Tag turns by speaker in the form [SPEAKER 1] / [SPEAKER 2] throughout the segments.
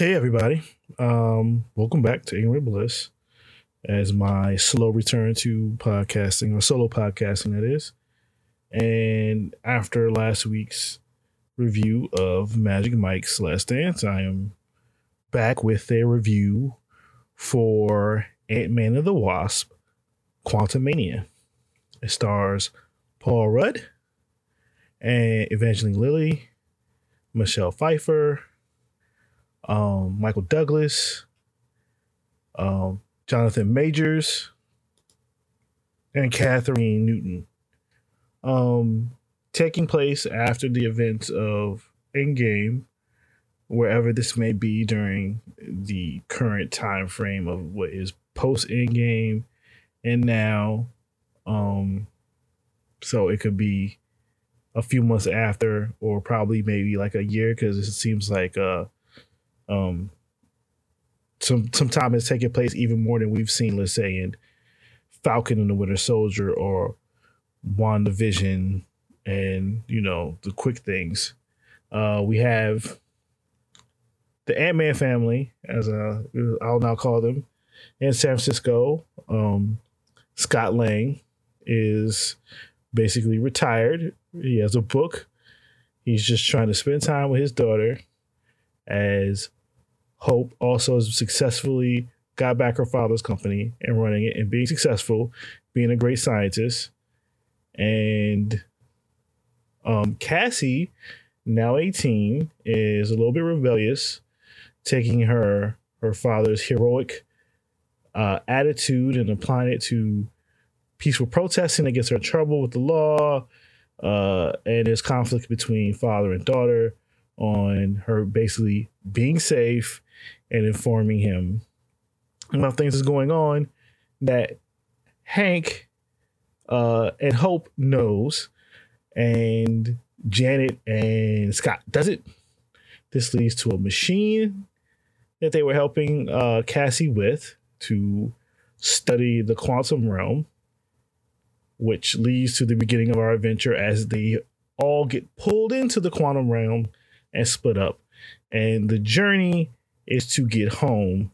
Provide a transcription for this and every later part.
[SPEAKER 1] Hey everybody. Um, welcome back to Ignorant Bliss as my slow return to podcasting or solo podcasting that is. And after last week's review of Magic Mike's Last Dance, I am back with a review for Ant-Man and the Wasp Quantumania. It stars Paul Rudd and Evangeline Lilly, Michelle Pfeiffer, um, Michael Douglas, um, Jonathan Majors, and Kathryn Newton. Um, taking place after the events of Endgame, wherever this may be during the current time frame of what is post Endgame and now. Um, so it could be a few months after, or probably maybe like a year, because it seems like uh um, some some time has taken place even more than we've seen, let's say, in Falcon and the Winter Soldier or WandaVision and you know the quick things. Uh, we have the Ant Man family, as uh, I'll now call them, in San Francisco. Um, Scott Lang is basically retired. He has a book. He's just trying to spend time with his daughter as Hope also has successfully got back her father's company and running it and being successful, being a great scientist. And um, Cassie, now 18, is a little bit rebellious, taking her her father's heroic uh, attitude and applying it to peaceful protesting that gets her in trouble with the law. Uh, and there's conflict between father and daughter on her basically being safe and informing him about things that's going on that Hank uh, and Hope knows, and Janet and Scott does it. This leads to a machine that they were helping uh, Cassie with to study the quantum realm, which leads to the beginning of our adventure as they all get pulled into the quantum realm and split up. And the journey is to get home,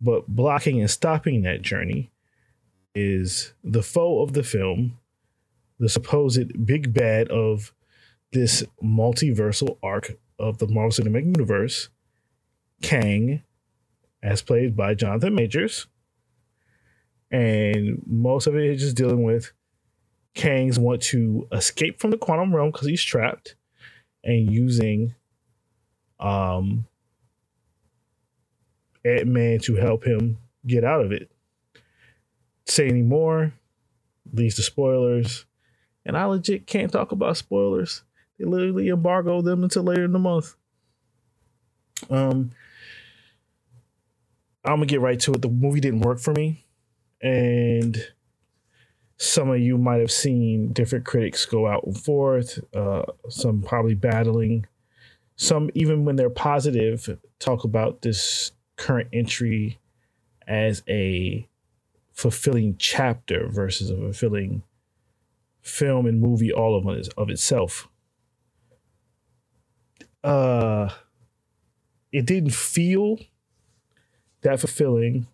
[SPEAKER 1] but blocking and stopping that journey is the foe of the film, the supposed big bad of this multiversal arc of the Marvel Cinematic Universe, Kang, as played by Jonathan Majors. And most of it is just dealing with Kang's want to escape from the quantum realm because he's trapped and using um Ant Man to help him get out of it. Say any more leads to spoilers. And I legit can't talk about spoilers. They literally embargo them until later in the month. Um I'm gonna get right to it. The movie didn't work for me. And some of you might have seen different critics go out and forth, uh, some probably battling. Some, even when they're positive, talk about this current entry as a fulfilling chapter versus a fulfilling film and movie all of it of itself. Uh it didn't feel that fulfilling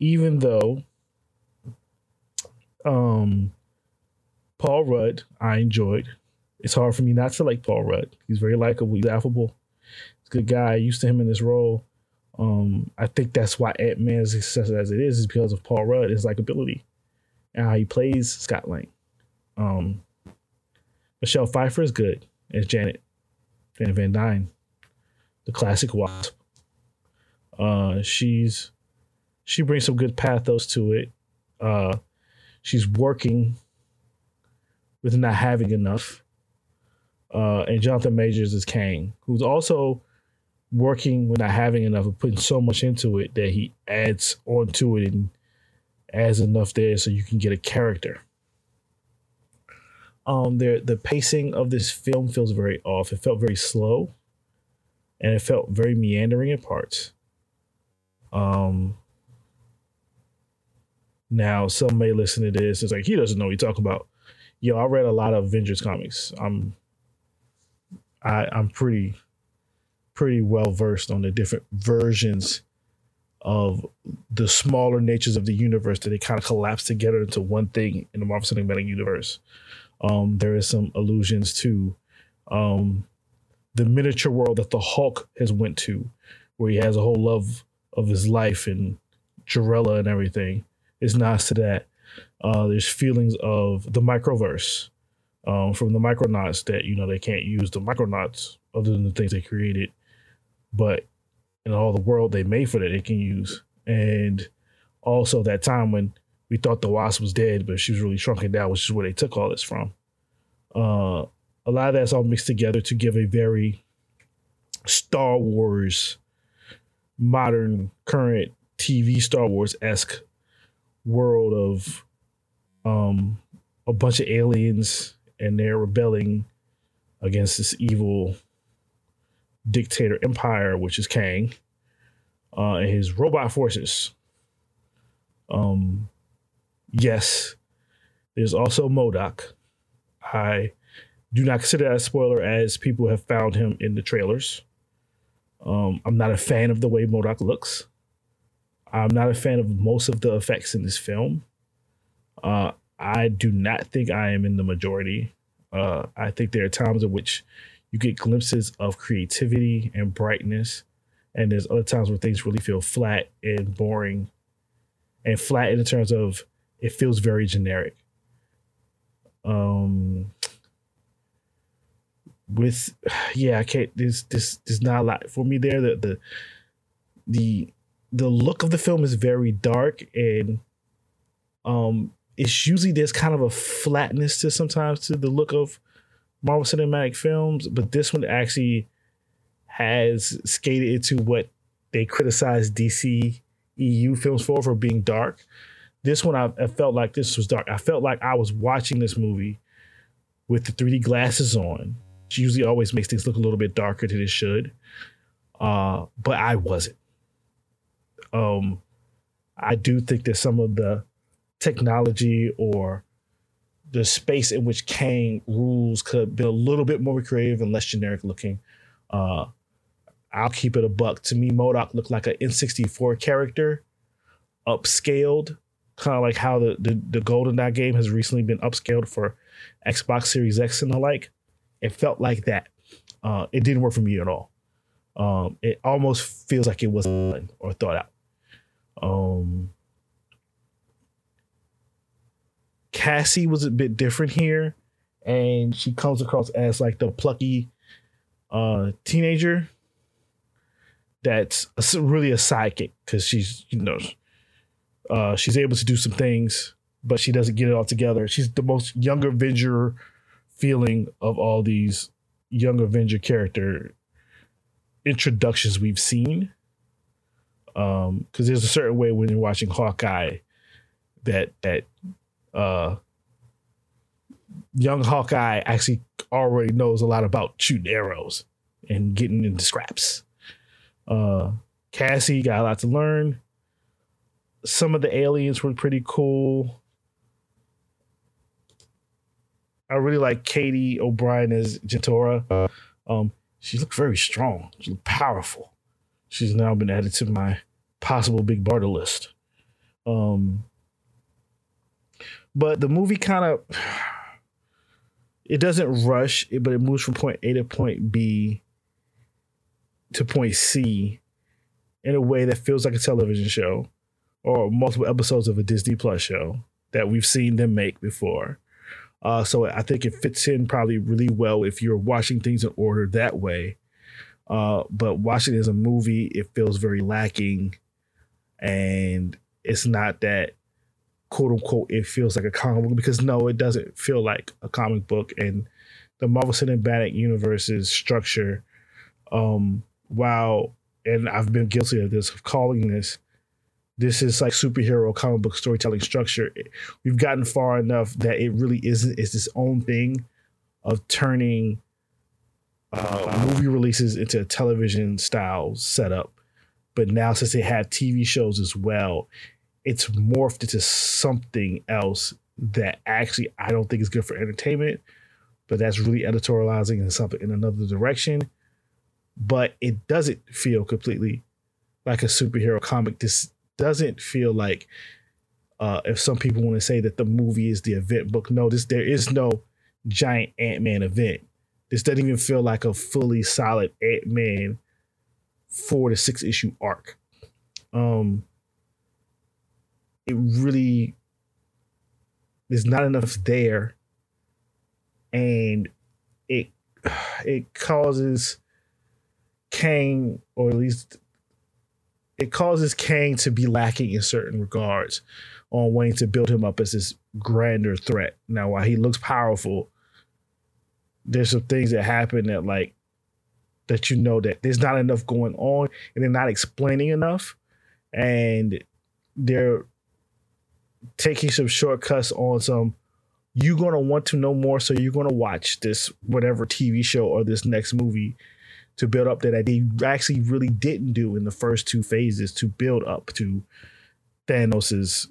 [SPEAKER 1] even though um Paul Rudd I enjoyed. It's hard for me not to like Paul Rudd. He's very likable, he's affable. He's a good guy. used to him in this role. Um, I think that's why Ant Man is success as it is, is because of Paul Rudd, his likability, and how he plays Scott Lang. Um, Michelle Pfeiffer is good as Janet Van Van Dyne, the classic Wasp. Uh, she's she brings some good pathos to it. Uh, she's working with not having enough. Uh, and Jonathan Majors is Kang, who's also working with not having enough and putting so much into it that he adds onto it and adds enough there so you can get a character. Um, there the pacing of this film feels very off. It felt very slow, and it felt very meandering in parts. Um. Now, some may listen to this. It's like he doesn't know what he's talking about. Yo, I read a lot of Avengers comics. I'm, I, I'm pretty pretty well versed on the different versions of the smaller natures of the universe that they kind of collapse together into one thing in the Marvel Cinematic Universe. Um, there is some allusions to um, the miniature world that the Hulk has went to, where he has a whole love of his life and Jarella and everything. Is nice to that. Uh, there's feelings of the microverse um, from the Micronauts that you know they can't use the Micronauts other than the things they created, but in all the world they made for that they can use. And also that time when we thought the Wasp was dead, but she was really shrunken down, which is where they took all this from. Uh, a lot of that's all mixed together to give a very Star Wars, modern, current TV Star Wars esque world of um, a bunch of aliens and they're rebelling against this evil dictator empire, which is Kang, uh, and his robot forces. Um, yes, there's also MODOK. I do not consider that a spoiler as people have found him in the trailers. Um, I'm not a fan of the way MODOK looks. I'm not a fan of most of the effects in this film. Uh, I do not think I am in the majority. Uh, I think there are times in which you get glimpses of creativity and brightness, and there's other times where things really feel flat and boring, and flat in terms of it feels very generic. Um, with yeah, I can't. There's this there's not a lot for me there. The the the the look of the film is very dark and um it's usually there's kind of a flatness to sometimes to the look of Marvel Cinematic Films, but this one actually has skated into what they criticize DC EU films for for being dark. This one I, I felt like this was dark. I felt like I was watching this movie with the 3D glasses on. Which usually always makes things look a little bit darker than it should. Uh, but I wasn't. Um, I do think that some of the technology or the space in which Kang rules could have been a little bit more creative and less generic looking. Uh, I'll keep it a buck. To me, MODOK looked like an N64 character, upscaled, kind of like how the, the, the GoldenEye game has recently been upscaled for Xbox Series X and the like. It felt like that. Uh, it didn't work for me at all. Um, it almost feels like it was or thought out. Um, Cassie was a bit different here, and she comes across as like the plucky uh, teenager that's a, really a sidekick because she's you know uh, she's able to do some things, but she doesn't get it all together. She's the most younger Avenger feeling of all these young Avenger character introductions we've seen. Um, because there's a certain way when you're watching Hawkeye that that uh, young Hawkeye actually already knows a lot about shooting arrows and getting into scraps. Uh, Cassie got a lot to learn. Some of the aliens were pretty cool. I really like Katy O'Brian as Jentorra. Um, she looked very strong. She looked powerful. She's now been added to my possible big barter list. Um, but the movie kind of it doesn't rush, but it moves from point A to point B to point C in a way that feels like a television show or multiple episodes of a Disney Plus show that we've seen them make before. Uh, so I think it fits in probably really well if you're watching things in order that way. Uh, but watching it as a movie, it feels very lacking, and it's not that quote unquote it feels like a comic book because no, it doesn't feel like a comic book. And the Marvel Cinematic Universe's structure, um, while and I've been guilty of this, of calling this this is like superhero comic book storytelling structure. We've gotten far enough that it really isn't. It's its own thing of turning uh, movie releases into a television style setup. But now, since they have TV shows as well, it's morphed into something else that actually I don't think is good for entertainment, but that's really editorializing in something in another direction. but it doesn't feel completely like a superhero comic. This doesn't feel like uh, if some people want to say that the movie is the event book. No, this there is no giant Ant Man event. This doesn't even feel like a fully solid Ant Man four to six issue arc. Um, it really there's not enough there, and it it causes Kang, or at least it causes Kang to be lacking in certain regards on wanting to build him up as this grander threat. Now, while he looks powerful, there's some things that happen that like that you know that there's not enough going on and they're not explaining enough and they're taking some shortcuts on some you're going to want to know more so you're going to watch this whatever TV show or this next movie to build up that they actually really didn't do in the first two phases to build up to Thanos's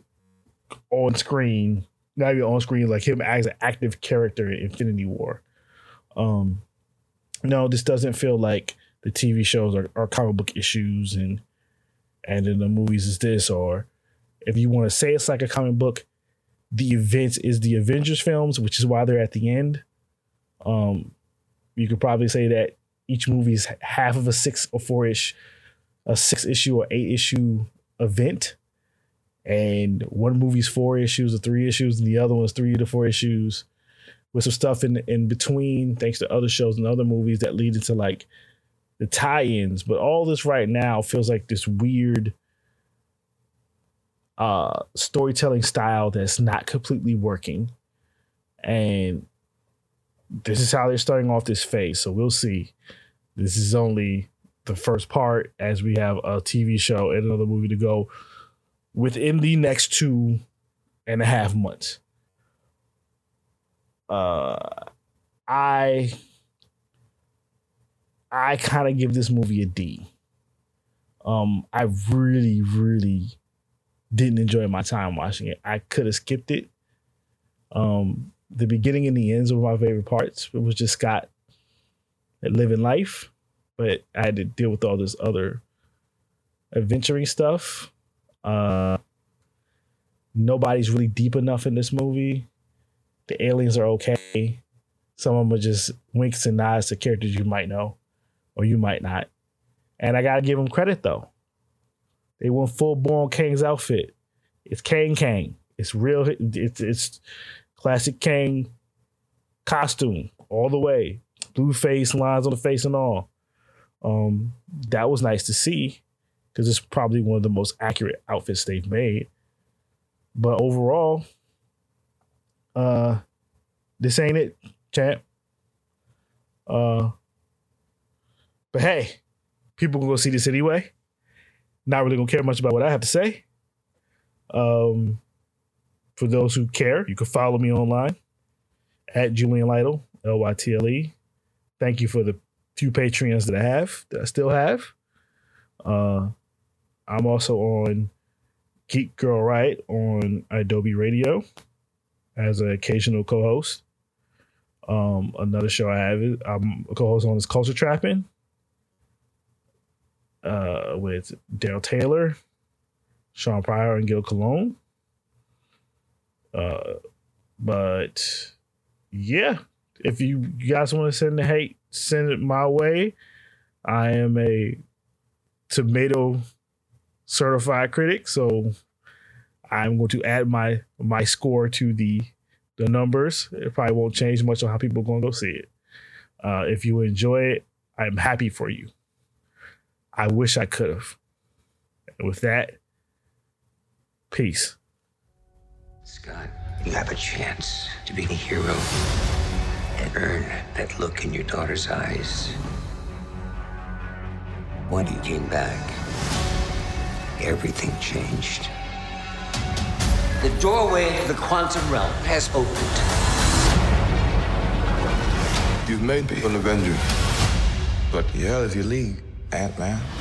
[SPEAKER 1] on screen, not even on screen, like him as an active character in Infinity War. Um, no, this doesn't feel like the TV shows are, are comic book issues and and then the movies is this, or if you want to say it's like a comic book, the events is the Avengers films, which is why they're at the end. Um, you could probably say that each movie is half of a six or four ish, a six issue or eight issue event. And one movie's four issues or three issues, and the other one's three to four issues with some stuff in in between, thanks to other shows and other movies that lead into like the tie-ins. But all this right now feels like this weird uh storytelling style that's not completely working. And this is how they're starting off this phase. So we'll see. This is only the first part as we have a TV show and another movie to go within the next two and a half months. Uh, I I kind of give this movie a D. Um, I really, really didn't enjoy my time watching it. I could have skipped it. Um, the beginning and the ends were my favorite parts. It was just Scott living life, but I had to deal with all this other adventuring stuff. Uh, nobody's really deep enough in this movie. The aliens are okay. Some of them are just winks and nods to characters you might know or you might not. And I gotta give them credit though. They went full blown Kang's outfit. It's Kang Kang. It's real. It's it's classic Kang costume all the way. Blue face, lines on the face, and all. Um, that was nice to see because it's probably one of the most accurate outfits they've made. But overall, uh, this ain't it, champ. Uh, but hey, people gonna go see this anyway. Not really gonna care much about what I have to say. Um, for those who care, you can follow me online at Julian Lytle, L Y T L E. Thank you for the few Patreons that I have, that I still have. Uh, I'm also on Geek Girl Riot on idobi Radio as an occasional co-host. Um, another show I have I'm a co-host on is Culture Trapping uh, with Daryl Taylor, Sean Pryor, and Gil Cologne. Uh, but yeah, if you guys want to send the hate, send it my way. I am a tomato certified critic, so I'm going to add my my score to the the numbers. It probably won't change much on how people are going to go see it. Uh, if you enjoy it, I'm happy for you. I wish I could have. With that, peace.
[SPEAKER 2] Scott, you have a chance to be a hero and earn that look in your daughter's eyes. When you came back, everything changed. The doorway to the quantum realm has opened.
[SPEAKER 3] You've made me an Avenger. But the hell is your league, Ant-Man?